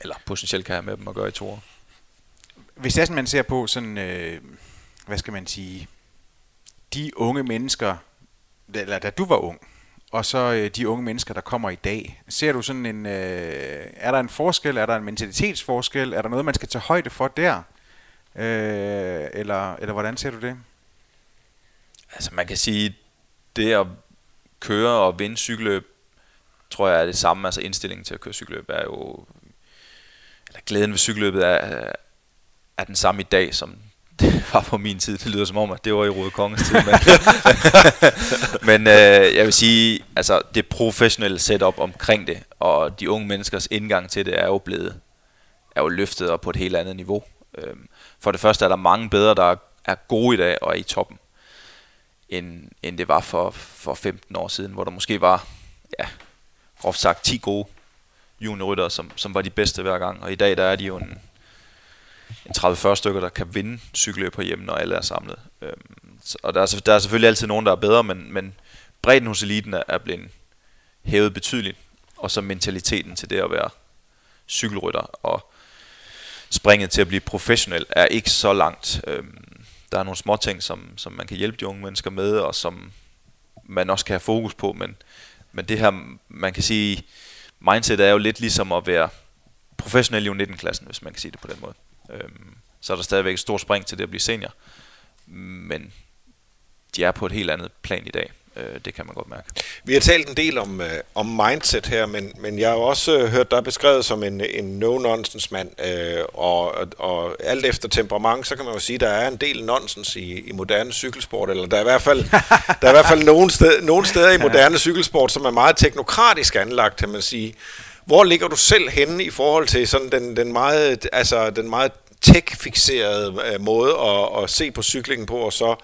Eller potentielt kan have med dem at gøre i to år. Hvis det er sådan, man ser på sådan, øh, hvad skal man sige, de unge mennesker, eller da du var ung, og så øh, de unge mennesker, der kommer i dag. Ser du sådan en, øh, er der en forskel, er der en mentalitetsforskel, er der noget, man skal tage højde for der? Øh, eller, eller hvordan ser du det? Altså man kan sige, det at køre og vinde cykelløb, tror jeg er det samme. Altså indstillingen til at køre cykelløb er jo, eller glæden ved cykelløbet er, er den samme i dag, som det var på min tid. Det lyder som om, at det var i Rode Konges tid. Men, men øh, jeg vil sige, altså det professionelle setup omkring det, og de unge menneskers indgang til det, er jo blevet er jo løftet op på et helt andet niveau. Øhm, for det første er der mange bedre, der er gode i dag og er i toppen, end, end det var for, for 15 år siden, hvor der måske var, ja, groft sagt 10 gode juniorryttere, som, som var de bedste hver gang. Og i dag der er de jo en, en 30-40 stykker, der kan vinde cykelløb på hjemme, når alle er samlet. Øhm, og der er, der er selvfølgelig altid nogen, der er bedre, men, men bredden hos eliten er, er blevet hævet betydeligt. Og så mentaliteten til det at være cykelrytter. Og springet til at blive professionel er ikke så langt. Øhm, der er nogle små ting, som, som man kan hjælpe de unge mennesker med, og som man også kan have fokus på, men, men det her, man kan sige, mindset er jo lidt ligesom at være professionel i 19 klassen hvis man kan sige det på den måde. Øhm, så er der stadigvæk et stort spring til det at blive senior. Men de er på et helt andet plan i dag. Øh, det kan man godt mærke. Vi har talt en del om, øh, om mindset her, men, men jeg har også øh, hørt dig beskrevet som en, en no-nonsense mand, øh, og, og, og alt efter temperament, så kan man jo sige, at der er en del nonsens i, i moderne cykelsport, eller der er i hvert fald, der er i hvert fald nogle, sted, nogle steder i moderne cykelsport, som er meget teknokratisk anlagt, kan man sige. Hvor ligger du selv henne i forhold til sådan den, den meget, altså den meget tech-fixerede øh, måde at, at se på cyklingen på, og så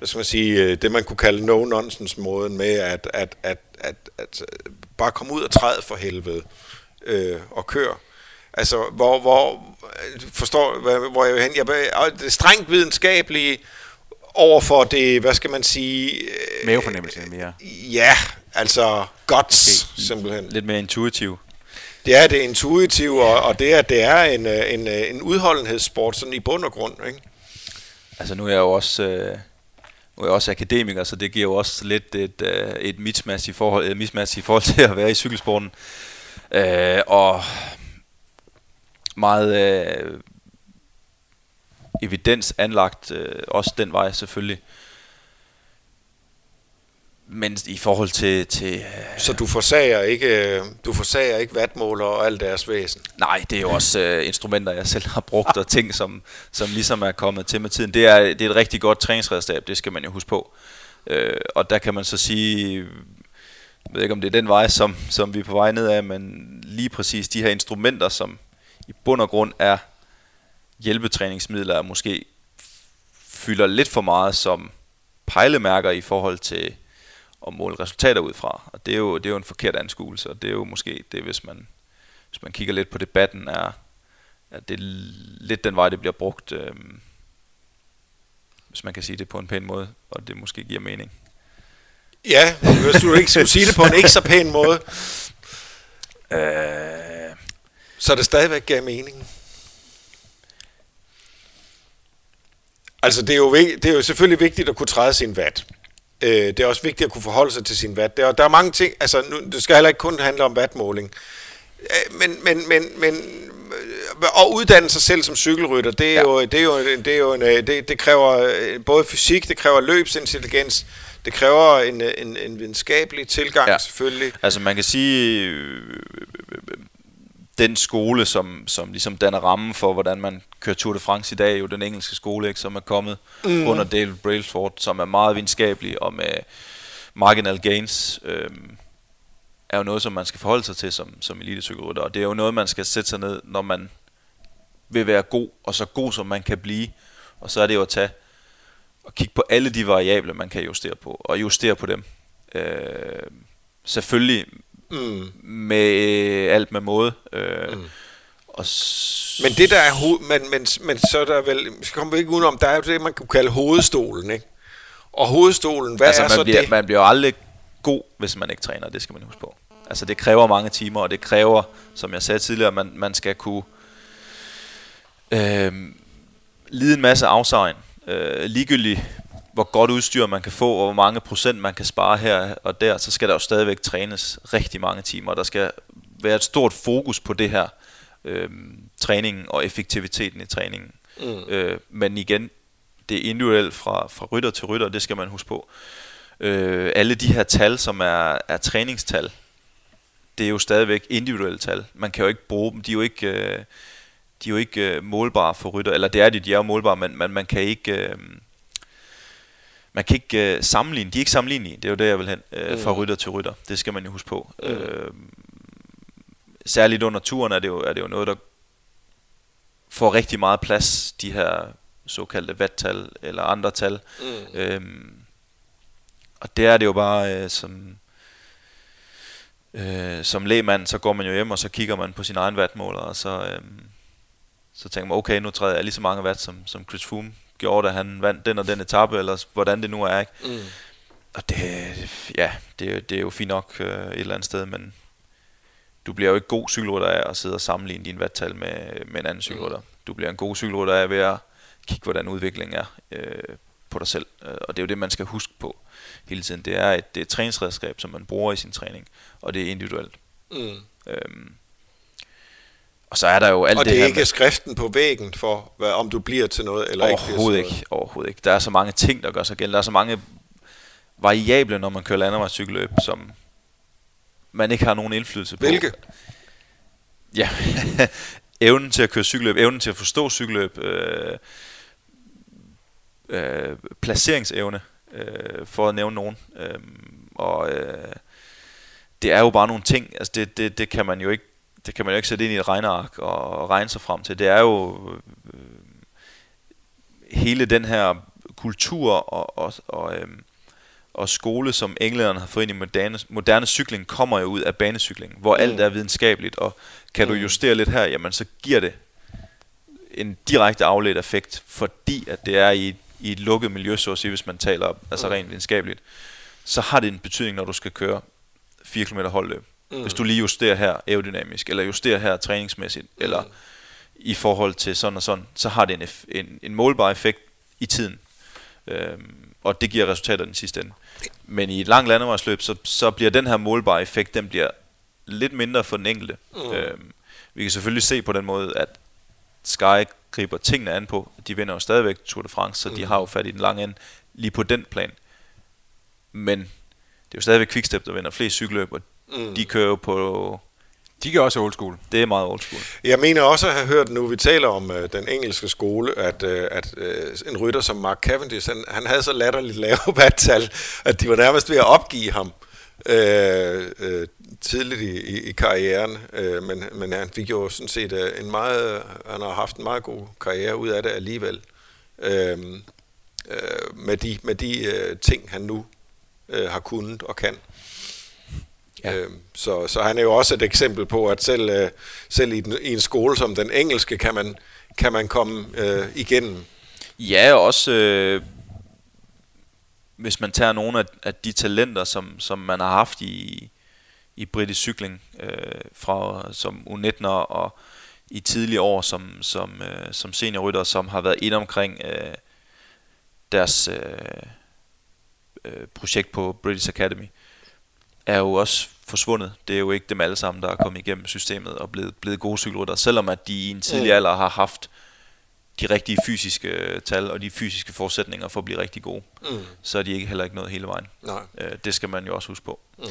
hvad skal man sige, øh, det man kunne kalde no-nonsense-måden med at, at, at, at, at øh, bare komme ud og træde for helvede øh, og køre. Altså, hvor, hvor forstår hvor jeg hen, jeg, det er strengt videnskabelige over for det, hvad skal man sige... Mavefornemmelse mere. Ja, altså guts, okay. simpelthen. Lidt mere intuitiv. Det er det intuitive, og, og det, er, det er en, en, en udholdenhedssport sådan i bund og grund, ikke? Altså nu er jeg jo også... Øh nu er jeg også akademiker, så det giver jo også lidt et, øh, et mismatch, i forhold, et mismatch i forhold til at være i cykelsporten. Øh, og meget øh, evidens anlagt, øh, også den vej selvfølgelig. Men i forhold til... til øh, så du forsager ikke, du forsager ikke vatmåler og alt deres væsen? Nej, det er jo også øh, instrumenter, jeg selv har brugt, og ting, som, som ligesom er kommet til med tiden. Det er, det er et rigtig godt træningsredskab, det skal man jo huske på. Øh, og der kan man så sige, jeg ved ikke om det er den vej, som, som vi er på vej ned af, men lige præcis de her instrumenter, som i bund og grund er hjælpetræningsmidler, er måske fylder lidt for meget som pejlemærker i forhold til at måle resultater ud fra. Og det er jo, det er jo en forkert anskuelse, og det er jo måske det, hvis man, hvis man kigger lidt på debatten, er, at det er lidt den vej, det bliver brugt, øh, hvis man kan sige det på en pæn måde, og det måske giver mening. Ja, hvis du ikke skulle sige det på en ikke så pæn måde, Øh, så det stadigvæk gav mening. Altså, det er, jo, det er jo selvfølgelig vigtigt at kunne træde sin vat. Øh, det er også vigtigt at kunne forholde sig til sin vat. Der, der er mange ting, altså, nu, det skal heller ikke kun handle om vatmåling. Øh, men, men, men, men øh, at uddanne sig selv som cykelrytter, det er Ja. jo, det er jo, det, er jo en, øh, det, det kræver både fysik, det kræver løbsintelligens, det kræver en, en, en videnskabelig tilgang Ja. selvfølgelig. Altså man kan sige, den skole, som, som ligesom danner rammen for, hvordan man kører Tour de France i dag, jo den engelske skole, ikke, som er kommet mm. under David Brailsford, som er meget videnskabelig og med marginal gains, øh, er jo noget, som man skal forholde sig til som, som elitecykelrytter, og det er jo noget, man skal sætte sig ned, når man vil være god, og så god som man kan blive, og så er det jo at tage og kigge på alle de variabler, man kan justere på, og justere på dem. Øh, selvfølgelig Mm. med øh, alt med måde. Øh, mm. og s- Men det der er hoved, men, men, men så er der vel, så kommer vi ikke udenom, der er jo det, man kunne kalde hovedstolen, ikke? Og hovedstolen, hvad altså, er man, så bliver, det? man bliver aldrig god, hvis man ikke træner, det skal man huske på. Altså det kræver mange timer, og det kræver, som jeg sagde tidligere, man, man skal kunne øh, lide en masse afsejn. Øh, ligegyldigt hvor godt udstyr man kan få, og hvor mange procent man kan spare her og der, så skal der jo stadigvæk trænes rigtig mange timer. Der skal være et stort fokus på det her, øh, træningen og effektiviteten i træningen. Mm. Øh, men igen, det er individuelt fra, fra rytter til rytter, det skal man huske på. Øh, alle de her tal, som er, er træningstal, det er jo stadigvæk individuelle tal. Man kan jo ikke bruge dem, de er jo ikke, øh, de er jo ikke øh, målbare for rytter, eller det er de, de er jo målbare, men, men man kan ikke... Øh, man kan ikke øh, sammenligne, de er ikke sammenlignelige, det er jo det, jeg vil hen, øh, fra rytter til rytter. Det skal man jo huske på. Mm. Øh, særligt under turen er det, jo, er det jo noget, der får rigtig meget plads, de her såkaldte vattal eller andre tal. Mm. Øhm, og det er det jo bare øh, som, øh, som lægmand, så går man jo hjem, og så kigger man på sin egen vatmåler, og så, øh, så tænker man, okay, nu træder jeg lige så mange watt, som, som Chris Froome gjorde, da han vandt den og den etape, eller hvordan det nu er, ikke? Mm. Og det, ja, det, det er jo fint nok øh, et eller andet sted, men du bliver jo ikke god cykelrytter af at sidde og sammenligne din vattal med, med en anden cykelrytter. Du bliver en god cykelrytter af ved at kigge, hvordan udviklingen er øh, på dig selv. Øh, Og det er jo det, man skal huske på hele tiden. Det er et, det er et træningsredskab, som man bruger i sin træning, og det er individuelt. Mm. Øhm, og så er der jo alt Og det, det er her ikke med, skriften på væggen for, hvad, om du bliver til noget eller ikke bliver til Overhovedet ikke, overhovedet ikke. Der er så mange ting, der gør sig gældende. Der er så mange variable, når man kører landevejscykelløb, som man ikke har nogen indflydelse på. Hvilke? Ja, evnen til at køre cykelløb, evnen til at forstå cykelløb, øh, øh, placeringsevne, øh, for at nævne nogen. Øh, og øh, det er jo bare nogle ting, altså det, det, det kan man jo ikke det kan man jo ikke sætte ind i et regneark og, regne sig frem til. Det er jo øh, hele den her kultur og, og, og, øhm, og skole, som englænderne har fået ind i moderne, moderne cykling, kommer jo ud af banecykling, hvor mm. alt er videnskabeligt, og kan du justere lidt her, jamen så giver det en direkte afledt effekt, fordi at det er i, i et lukket miljø, så at sige, hvis man taler altså rent videnskabeligt, så har det en betydning, når du skal køre 4 km holdløb. Mm. Hvis du lige justerer her aerodynamisk, eller justerer her træningsmæssigt, mm. eller i forhold til sådan og sådan, så har det en, eff- en, en målbar effekt i tiden. Øhm, og det giver resultater den sidste ende. Men i et langt landevejsløb, så, så bliver den her målbare effekt, den bliver lidt mindre for den enkelte. Mm. Øhm, vi kan selvfølgelig se på den måde, at Sky griber tingene an på. De vinder jo stadigvæk Tour de France, så mm. de har jo fat i den lange ende lige på den plan. Men det er jo stadigvæk Quickstep, der vinder flest cykelløb, og mm. de kører jo på... De kan også old school. Det er meget old school. Jeg mener også at have hørt, nu vi taler om øh, den engelske skole, at, øh, at øh, en rytter som Mark Cavendish, han, han havde så latterligt lave vattal, at de var nærmest ved at opgive ham øh, øh, tidligt i, i, i karrieren. Øh, men, men han fik jo sådan set øh, en meget, han har haft en meget god karriere ud af det alligevel. Øh, øh, med de, med de øh, ting, han nu øh, har kunnet og kan. Ja. Øh, så, så han er jo også et eksempel på, at selv, øh, selv i, den, i en skole som den engelske, kan man, kan man komme øh, igennem. Ja, og også øh, hvis man tager nogle af, af de talenter, som, som man har haft i, i britisk cykling øh, fra som U19 og i tidlige år som, som, øh, som seniorrytter, som har været ind omkring øh, deres øh, øh, projekt på British Academy, er jo også forsvundet. Det er jo ikke dem alle sammen, der er kommet igennem systemet og blevet, blevet gode cykelrytter, selvom at de i en tidlig alder har haft de rigtige fysiske øh, tal og de fysiske forudsætninger for at blive rigtig gode, mm. så er de ikke heller ikke nået hele vejen. Nej. Øh, det skal man jo også huske på. Mm.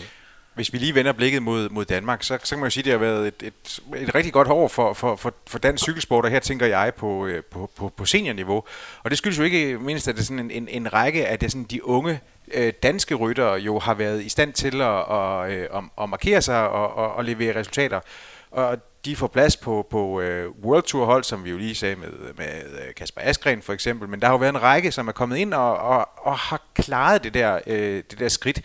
Hvis vi lige vender blikket mod, mod Danmark, så, så kan man jo sige, at det har været et, et, et rigtig godt år for, for, for, for dansk cykelsport, og her tænker jeg på, øh, på, på, på seniorniveau. Og det skyldes jo ikke mindst, at det er sådan en, en, en række af det sådan de unge øh, danske ryttere jo har været i stand til at, at, øh, at, at markere sig og, og, og levere resultater. Og de får plads på, på øh, World Tour hold, som vi jo lige sagde med, med øh, Kasper Askren for eksempel, men der har jo været en række, som er kommet ind og, og, og har klaret det der, øh, det der skridt.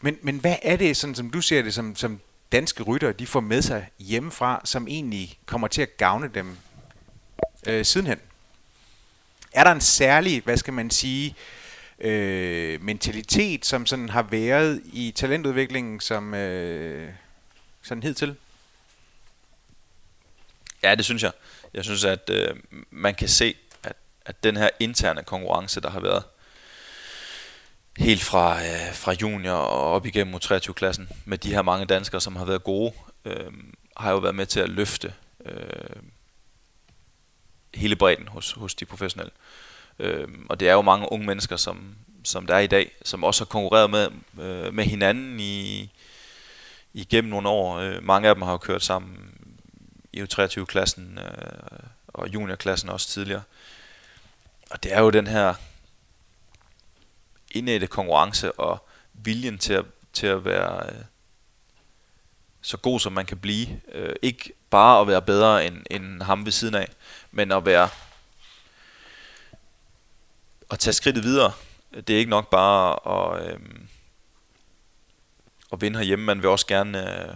Men, men hvad er det, sådan, som du ser det, som, som danske ryttere, de får med sig hjemmefra, som egentlig kommer til at gavne dem øh, sidenhen? Er der en særlig, hvad skal man sige, øh, mentalitet, som sådan har været i talentudviklingen, som øh, sådan hidtil? Ja, det synes jeg. Jeg synes, at øh, man kan se, at, at den her interne konkurrence, der har været helt fra, øh, fra junior og op igennem mod 23-klassen, med de her mange danskere, som har været gode, øh, har jo været med til at løfte øh, hele bredden hos, hos de professionelle. Øh, Øh, og det er jo mange unge mennesker, som, som der er i dag, som også har konkurreret med, øh, med hinanden i, igennem nogle år. Øh, mange af dem har jo kørt sammen i U23-klassen øh, og juniorklassen også tidligere. Og det er jo den her indætte konkurrence og viljen til at, til at være øh, så god som man kan blive. Øh, ikke bare at være bedre end, end ham ved siden af, men at være at tage skridtet videre. Det er ikke nok bare at, øh, at vinde herhjemme, man vil også gerne øh,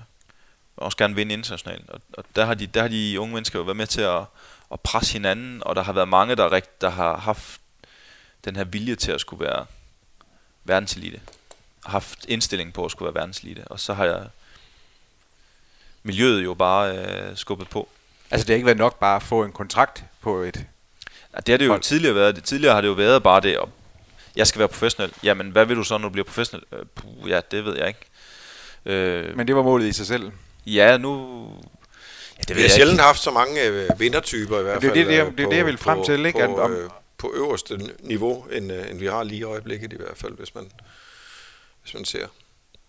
også gerne vinde internationalt. Og, og der, har de, der har de unge mennesker jo været med til at, at presse hinanden, og der har været mange, der, rigt, der har haft den her vilje til at skulle være verdenselite. Har Haft indstilling på at skulle være verdenselite. Og så har jeg miljøet jo bare øh, skubbet på. Altså det har ikke været nok bare at få en kontrakt på et... Ja, det har det jo hold. tidligere været. Det, tidligere har det jo været bare det, og jeg skal være professionel. Jamen, hvad vil du så, når du bliver professionel? Øh, puh, ja, det ved jeg ikke. Øh, Men det var målet i sig selv? Ja, nu... Ja, det vi har sjældent ikke. haft så mange øh, vindertyper i hvert fald. Det er det, det, det, er det jeg vil frem på, til, ikke? På, øh, på øverste niveau, end, øh, end vi har lige i øjeblikket i hvert fald, hvis man, hvis man ser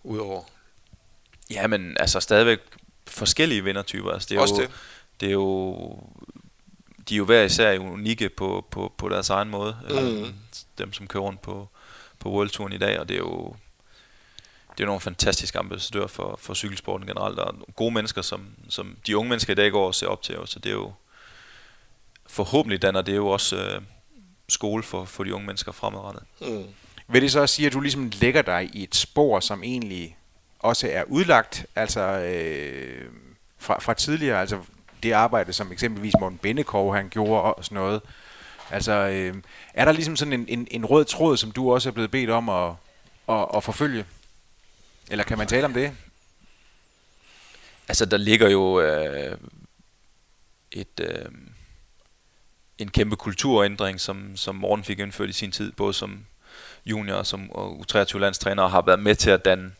udover. Ja, men altså stadigvæk forskellige vindertyper. Altså, det er Også jo, det. det er jo de er jo hver især unikke på, på, på deres egen måde. Mm. Øh, dem, som kører rundt på, på World Touren i dag, og det er jo det er nogle fantastiske ambassadører for, for cykelsporten generelt, og gode mennesker, som, som de unge mennesker i dag går og ser op til, så det er jo forhåbentlig danner det jo også øh, skole for, for de unge mennesker fremadrettet. Mm. Vil det så også sige, at du ligesom lægger dig i et spor, som egentlig også er udlagt, altså øh, fra, fra tidligere, altså det arbejde, som eksempelvis Morten Bennekov han gjorde og sådan noget. Altså, øh, er der ligesom sådan en, en, en rød tråd, som du også er blevet bedt om at, at, at forfølge? Eller kan man tale om det? Altså, der ligger jo øh, et, øh, en kæmpe kulturændring, som, som Morten fik indført i sin tid, både som junior og som U23-landstræner, og har været med til at danne,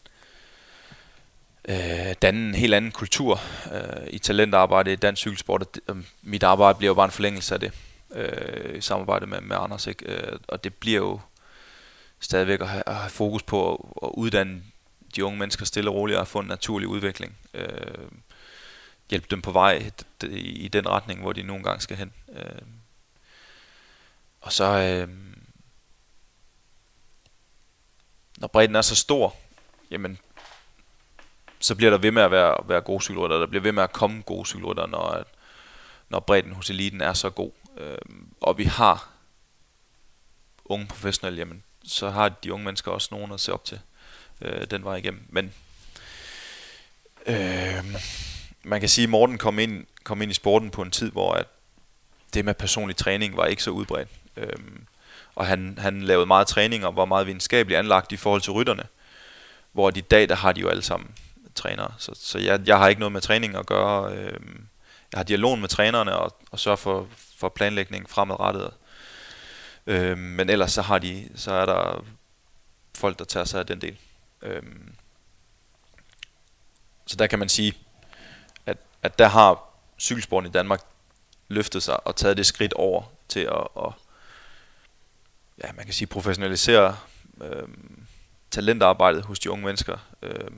øh, danne en helt anden kultur øh, i talentarbejde i dansk cykelsport. Og det, øh, mit arbejde bliver jo bare en forlængelse af det, øh, i samarbejde med, med Anders. Ikke? Øh, og det bliver jo stadigvæk at have, at have fokus på at, at uddanne de unge mennesker stille og roligt og få en naturlig udvikling. Øh, hjælpe dem på vej i den retning, hvor de nogle gange skal hen. Øh, og så, øh, når bredden er så stor, jamen, så bliver der ved med at være, være gode cykelrytter. Der bliver ved med at komme gode cykelrytter, når, når bredden hos eliten er så god. Øh, og vi har unge professionelle, jamen, så har de unge mennesker også nogen at se op til. øh, den vej igennem. Men øh, man kan sige, at Morten kom ind, kom ind i sporten på en tid, hvor at det med personlig træning var ikke så udbredt. Øh, og han, han lavede meget træning og var meget videnskabeligt anlagt i forhold til rytterne. Hvor i dag, der har de jo alle sammen trænere. Så, så jeg, jeg har ikke noget med træning at gøre. Øh, jeg har dialog med trænerne og, og sørger for, for planlægning fremadrettet. Øh, men ellers så har de, så er der folk, der tager sig af den del. Øh, så der kan man sige, at, at der har cykelsporten i Danmark løftet sig og taget det skridt over til at, at ja, man kan sige professionalisere øh, talentarbejdet hos de unge mennesker øh,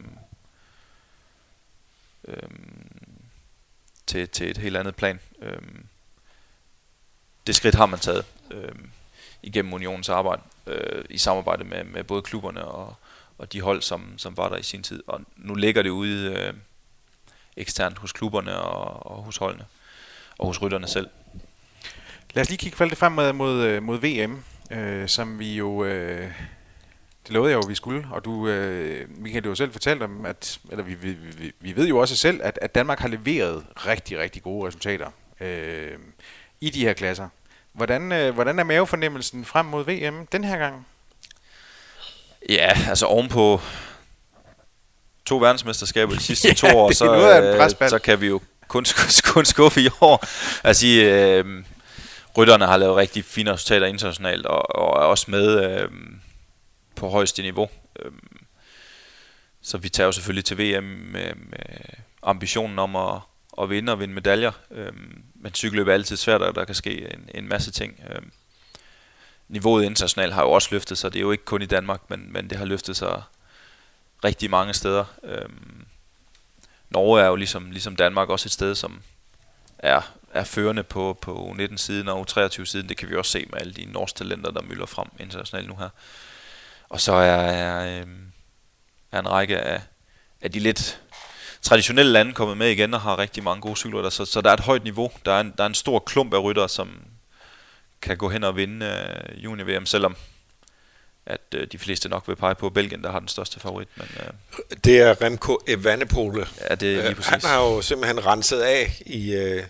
øhm, til, til et helt andet plan. Øhm, det skridt har man taget øhm, igennem unionens arbejde øh, i samarbejde med, med både klubberne og, og de hold, som, som var der i sin tid. Og nu ligger det ude øh, eksternt hos klubberne og, og hos holdene og hos rytterne selv. Lad os lige kigge lidt frem mod, mod, øh, mod VM, øh, som vi jo... Øh, det lovede jeg jo, vi skulle, og du, øh, Michael, du jo selv fortalt om, at eller vi, vi, vi, vi ved jo også selv, at, at Danmark har leveret rigtig, rigtig gode resultater øh, i de her klasser. Hvordan, øh, hvordan er mavefornemmelsen frem mod VM den her gang? Ja, altså ovenpå to verdensmesterskaber de sidste ja, to år, så, øh, så kan vi jo kun, kun skuffe i år. Altså, øh, rytterne har lavet rigtig fine resultater internationalt, og, og er også med øh, på højeste niveau. Øh, så vi tager jo selvfølgelig til VM med, med ambitionen om at, at vinde og vinde medaljer. Øh, men cykelløb er altid svært, og der kan ske en, en masse ting. Øh, niveauet internationalt har jo også løftet sig. Det er jo ikke kun i Danmark, men, men det har løftet sig rigtig mange steder. Øhm, Norge er jo ligesom, ligesom Danmark også et sted, som er, er førende på, på U19-siden og U23-siden. Det kan vi også se med alle de norske talenter, der mylder frem internationalt nu her. Og så er, er, øhm, er en række af, af de lidt traditionelle lande kommet med igen og har rigtig mange gode cykelrytter. Så, så der er et højt niveau. Der er en, der er en stor klump af rytter, som, kan gå hen og vinde øh, juni-VM, selvom at øh, de fleste nok vil pege på Belgien, der har den største favorit. Men, øh, det er Remco Evenepoel. Ja, det er lige øh, præcis. Han har jo simpelthen renset af i, øh,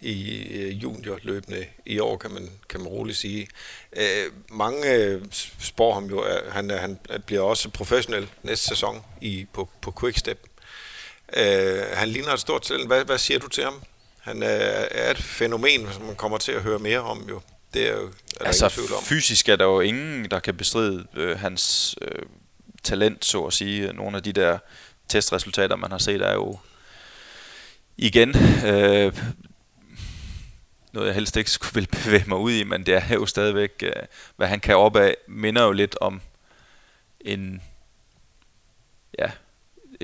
i øh, juniorløbende i år, kan man, kan man roligt sige. Øh, mange øh, spår ham jo, at han, han bliver også professionel næste sæson i, på, på Quickstep. Øh, han ligner et stort talent. Hvad, hvad siger du til ham? Han er, er et fænomen, som man kommer til at høre mere om jo. Det er jo er der altså, tvivl om. fysisk er der jo ingen, der kan bestride øh, hans øh, talent, så at sige. Nogle af de der testresultater, man har set, er jo igen øh, noget, jeg helst ikke skulle vil bevæge mig ud i, men det er jo stadigvæk, øh, hvad han kan op af, minder jo lidt om en, ja,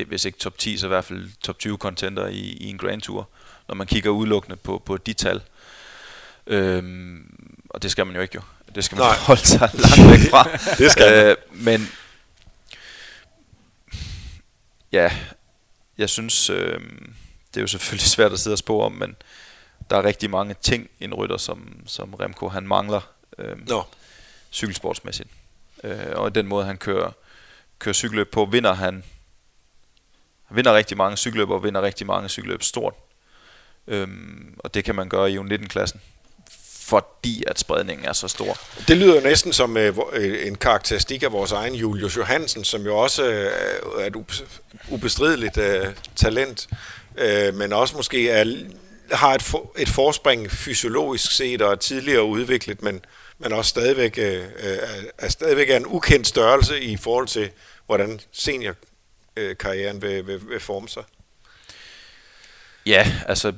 hvis ikke top 10, så i hvert fald top 20 contender i, i en Grand Tour, når man kigger udelukkende på, på de tal. Øhm, og det skal man jo ikke jo. Det skal man Nej. holde sig langt væk fra. det skal øh, Men ja, jeg synes, øh, det er jo selvfølgelig svært at sidde og spå om, men der er rigtig mange ting i en rytter, som, som Remco han mangler øh, Nå. cykelsportsmæssigt. Øh, og den måde han kører, kører cykelløb på, vinder han han vinder rigtig mange cykelløb og vinder rigtig mange cykelløb stort. Øhm, og det kan man gøre i U19-klassen fordi at spredningen er så stor. Det lyder jo næsten som øh, øh, en karakteristik af vores egen Julius Johansen, som jo også øh, er et ubestrideligt øh, talent, øh, men også måske er, har et, for, et forspring fysiologisk set og er tidligere udviklet, men, men også stadigvæk, øh, er, er stadigvæk er en ukendt størrelse i forhold til, hvordan seniorkarrieren vil, vil, vil forme sig. Ja, altså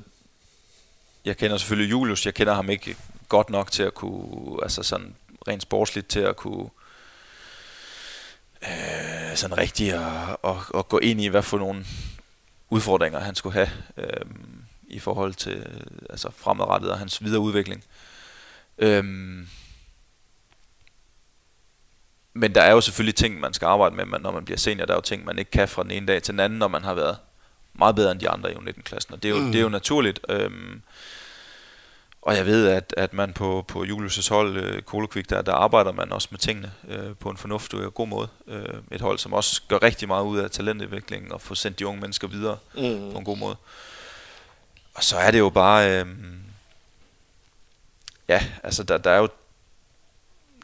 jeg kender selvfølgelig Julius, jeg kender ham ikke godt nok til at kunne, altså sådan rent sportsligt til at kunne øh, sådan rigtig at, at, at gå ind i, hvad for nogle udfordringer han skulle have øh, i forhold til altså fremadrettet og hans videre udvikling. Øh, men der er jo selvfølgelig ting, man skal arbejde med, når man bliver senior. Der er jo ting, man ikke kan fra den ene dag til den anden, når man har været meget bedre end de andre i U19-klassen. Og det er jo, mm. det er jo naturligt. Øh, og jeg ved, at, at man på, på Julius' hold, øh, Kolokvik, der, der arbejder man også med tingene øh, på en fornuftig og god måde. Øh, et hold, som også gør rigtig meget ud af talentudviklingen og får sendt de unge mennesker videre mm. på en god måde. Og så er det jo bare... Øh, ja, altså der, der er jo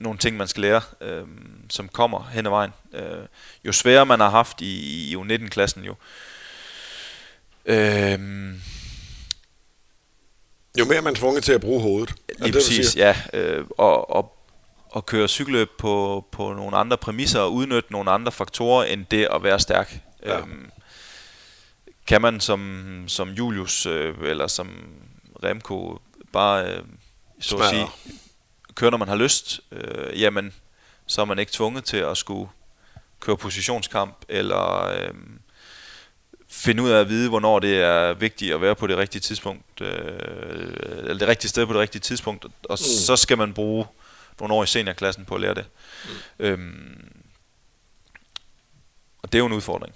nogle ting, man skal lære, øh, som kommer hen ad vejen. Øh, jo sværere man har haft i, i U19-klassen jo, øh, jo mere man er tvunget til at bruge hovedet. Lige det, præcis, ja. Øh, og, og, og køre cykelløb på, på nogle andre præmisser og udnytte nogle andre faktorer end det at være stærk. Ja. Øhm, kan man som, som Julius øh, eller som Remco bare øh, så at sige, køre når man har lyst, øh, jamen så er man ikke tvunget til at skulle køre positionskamp eller øh, finde ud af at vide, hvornår det er vigtigt at være på det rigtige tidspunkt, øh, eller det rigtige sted på det rigtige tidspunkt, og mm. så skal man bruge nogle år i seniorklassen på at lære det. Mm. Øhm, og det er jo en udfordring.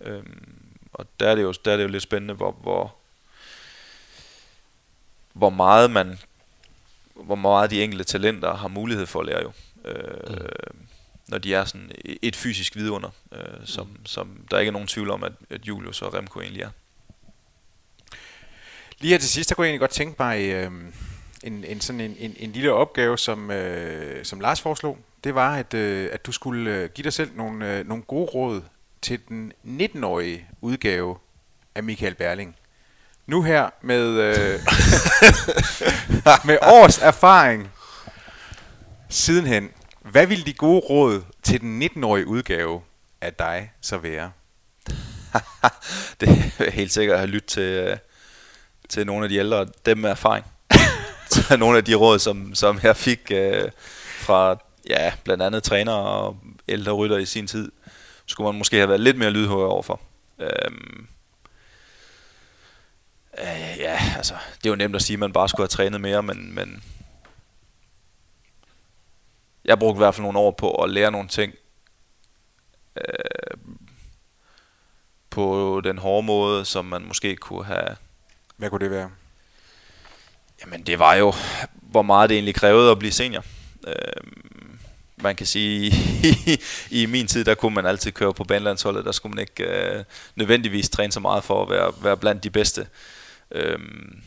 Øhm, og der er, det jo, der er det jo lidt spændende, hvor, hvor, hvor meget man hvor meget de enkelte talenter har mulighed for at lære jo. Øh, mm når de er sådan et fysisk vidunder, øh, som, mm. som der ikke er nogen tvivl om, at, at Julius og Remco egentlig er. Lige her til sidst, der kunne jeg egentlig godt tænke mig øh, en, en, sådan en, en, en lille opgave, som, øh, som Lars foreslog. Det var, at, øh, at du skulle øh, give dig selv nogle, øh, nogle gode råd til den 19-årige udgave af Michael Berling. Nu her med, øh, med års erfaring sidenhen, hvad vil de gode råd til den 19-årige udgave af dig så være? det er helt sikkert at have lyttet til, øh, til nogle af de ældre, dem med erfaring. nogle af de råd, som, som jeg fik uh, fra ja, blandt andet træner og ældre rytter i sin tid, skulle man måske have været lidt mere lydhør overfor. Um, uh, ja, altså, det er jo nemt at sige, at man bare skulle have trænet mere, men, men jeg brugte i hvert fald nogle år på at lære nogle ting øh, på den hårde måde, som man måske kunne have... Hvad kunne det være? Jamen det var jo, hvor meget det egentlig krævede at blive senior. Øh, man kan sige, i min tid, der kunne man altid køre på banelandsholdet, der skulle man ikke øh, nødvendigvis træne så meget for at være, være blandt de bedste. Øhm,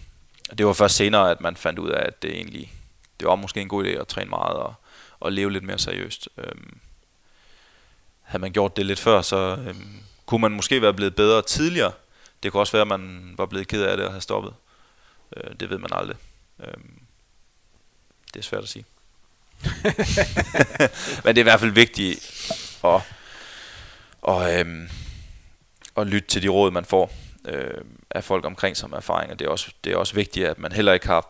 det var først senere, at man fandt ud af, at det egentlig det var måske en god idé at træne meget og, og leve lidt mere seriøst. Øhm, havde man gjort det lidt før, så øhm, kunne man måske være blevet bedre tidligere. Det kunne også være, at man var blevet ked af det og havde stoppet. Øh, det ved man aldrig. Øhm, det er svært at sige. Men det er i hvert fald vigtigt at, og, øhm, at lytte til de råd, man får øh, af folk omkring som erfaringer. Det er, også, det er også vigtigt, at man heller ikke har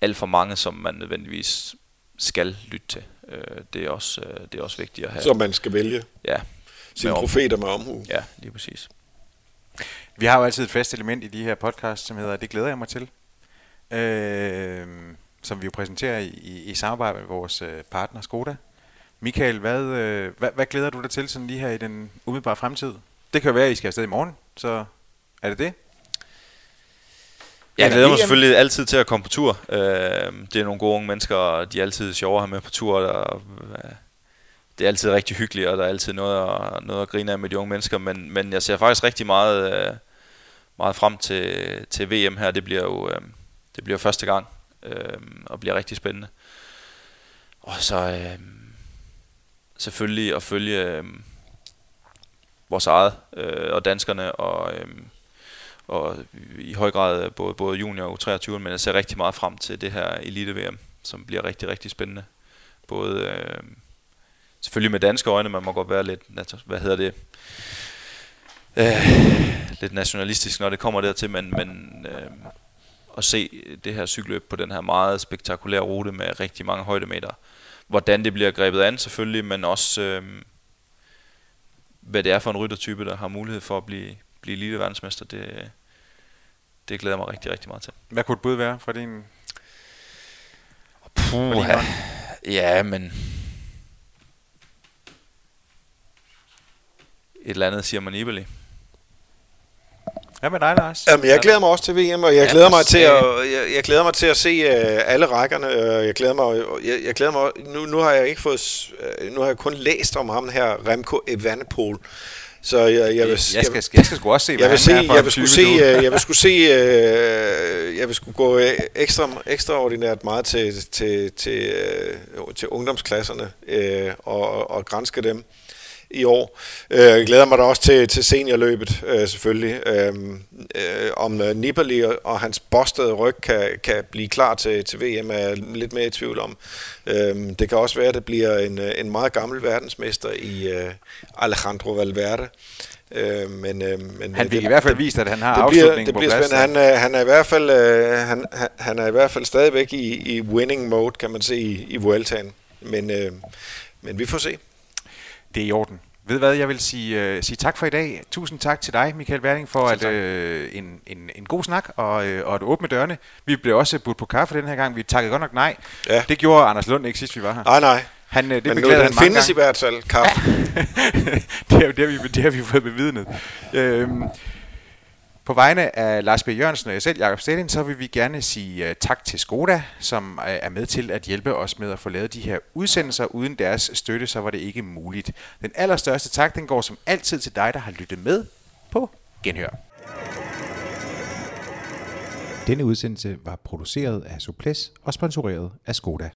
alt for mange, som man nødvendigvis skal lytte til. Øh, det, er også, øh, det er også vigtigt at have. Så man skal vælge ja, sine profeter med omhu. Ja, lige præcis. Vi har jo altid et fast element i de her podcasts, som hedder Det glæder jeg mig til. Øh, som vi jo præsenterer i, i, i samarbejde med vores øh, partner Skoda. Michael, hvad, øh, hvad, hvad glæder du dig til sådan lige her i den umiddelbare fremtid? Det kan jo være, at I skal afsted i morgen, så er det det? Jeg glæder mig selvfølgelig altid til at komme på tur. Øh, det er nogle gode unge mennesker, og de er altid sjove at have med på tur. Der, øh, det er altid rigtig hyggeligt, og der er altid noget at, noget at grine af med de unge mennesker. Men, men jeg ser faktisk rigtig meget, øh, meget frem til, til VM her. Det bliver jo det bliver første gang, øh, og bliver rigtig spændende. Og så øhm, selvfølgelig at følge øhm, vores eget øh, og danskerne og øhm, og i høj grad både, både junior og 23 men jeg ser rigtig meget frem til det her Elite-VM, som bliver rigtig, rigtig spændende. Både øh, selvfølgelig med danske øjne, man må godt være lidt, hvad hedder det, øh, lidt nationalistisk, når det kommer dertil, men, men øh, at se det her cykelløb på den her meget spektakulære rute med rigtig mange højdemeter. Hvordan det bliver grebet an selvfølgelig, men også øh, hvad det er for en ryttertype, der har mulighed for at blive, blive lille verdensmester, det, det glæder mig rigtig, rigtig meget til. Hvad kunne et bud være for din... Puh, ja, men... Et eller andet siger man Nibali. Hvad med dig, Lars? Jamen, jeg glæder mig også til VM, og jeg, glæder, mig til at, jeg, jeg glæder mig til at se uh, alle rækkerne. Uh, jeg glæder mig, jeg, jeg glæder mig nu, nu har jeg ikke fået, uh, nu har jeg kun læst om ham her, Remco Evenepoel. Så jeg, jeg, vil, jeg, skal, jeg, jeg skal sgu også se, jeg vil, se, jeg vil skulle se, jeg vil skulle se, uh, jeg vil skulle gå ekstra, ekstraordinært meget til, til, til, uh, til ungdomsklasserne uh, og, og grænske dem i år. Øh, jeg glæder mig da også til, til seniorløbet, øh, selvfølgelig. Øh, øh, om øh, Nibali og, hans bostede ryg kan, kan blive klar til, til VM, er jeg lidt mere i tvivl om. Øh, det kan også være, at det bliver en, en meget gammel verdensmester i øh, Alejandro Valverde. Øh, men, øh, men han fik det, i hvert fald vist, at han har det afslutningen det bliver på plads. Han, øh, han, er i hvert fald, øh, han, han er i hvert fald stadigvæk i, i winning mode, kan man se i, i Vueltaen. Men, øh, men vi får se. Det er i orden. Ved hvad, jeg vil sige, uh, sige tak for i dag. Tusind tak til dig, Michael Werding, for at, uh, en, en, en god snak og, uh, og at åbne dørene. Vi blev også budt på kaffe den her gang. Vi takkede godt nok nej. Ja. Det gjorde Anders Lund ikke sidst vi var her. Nej, nej. Han, det Men nu, han findes gange. i hvert fald, kaffe. Ja. det, har, det, har vi, det har vi fået bevidnet. Uh, på vegne af Lars B. Jørgensen og jeg selv, Jakob Stelin, så vil vi gerne sige øh, tak til Skoda, som øh, er med til at hjælpe os med at få lavet de her udsendelser. Uden deres støtte, så var det ikke muligt. Den allerstørste tak, den går som altid til dig, der har lyttet med på Genhør. Denne udsendelse var produceret af Suples og sponsoreret af Skoda.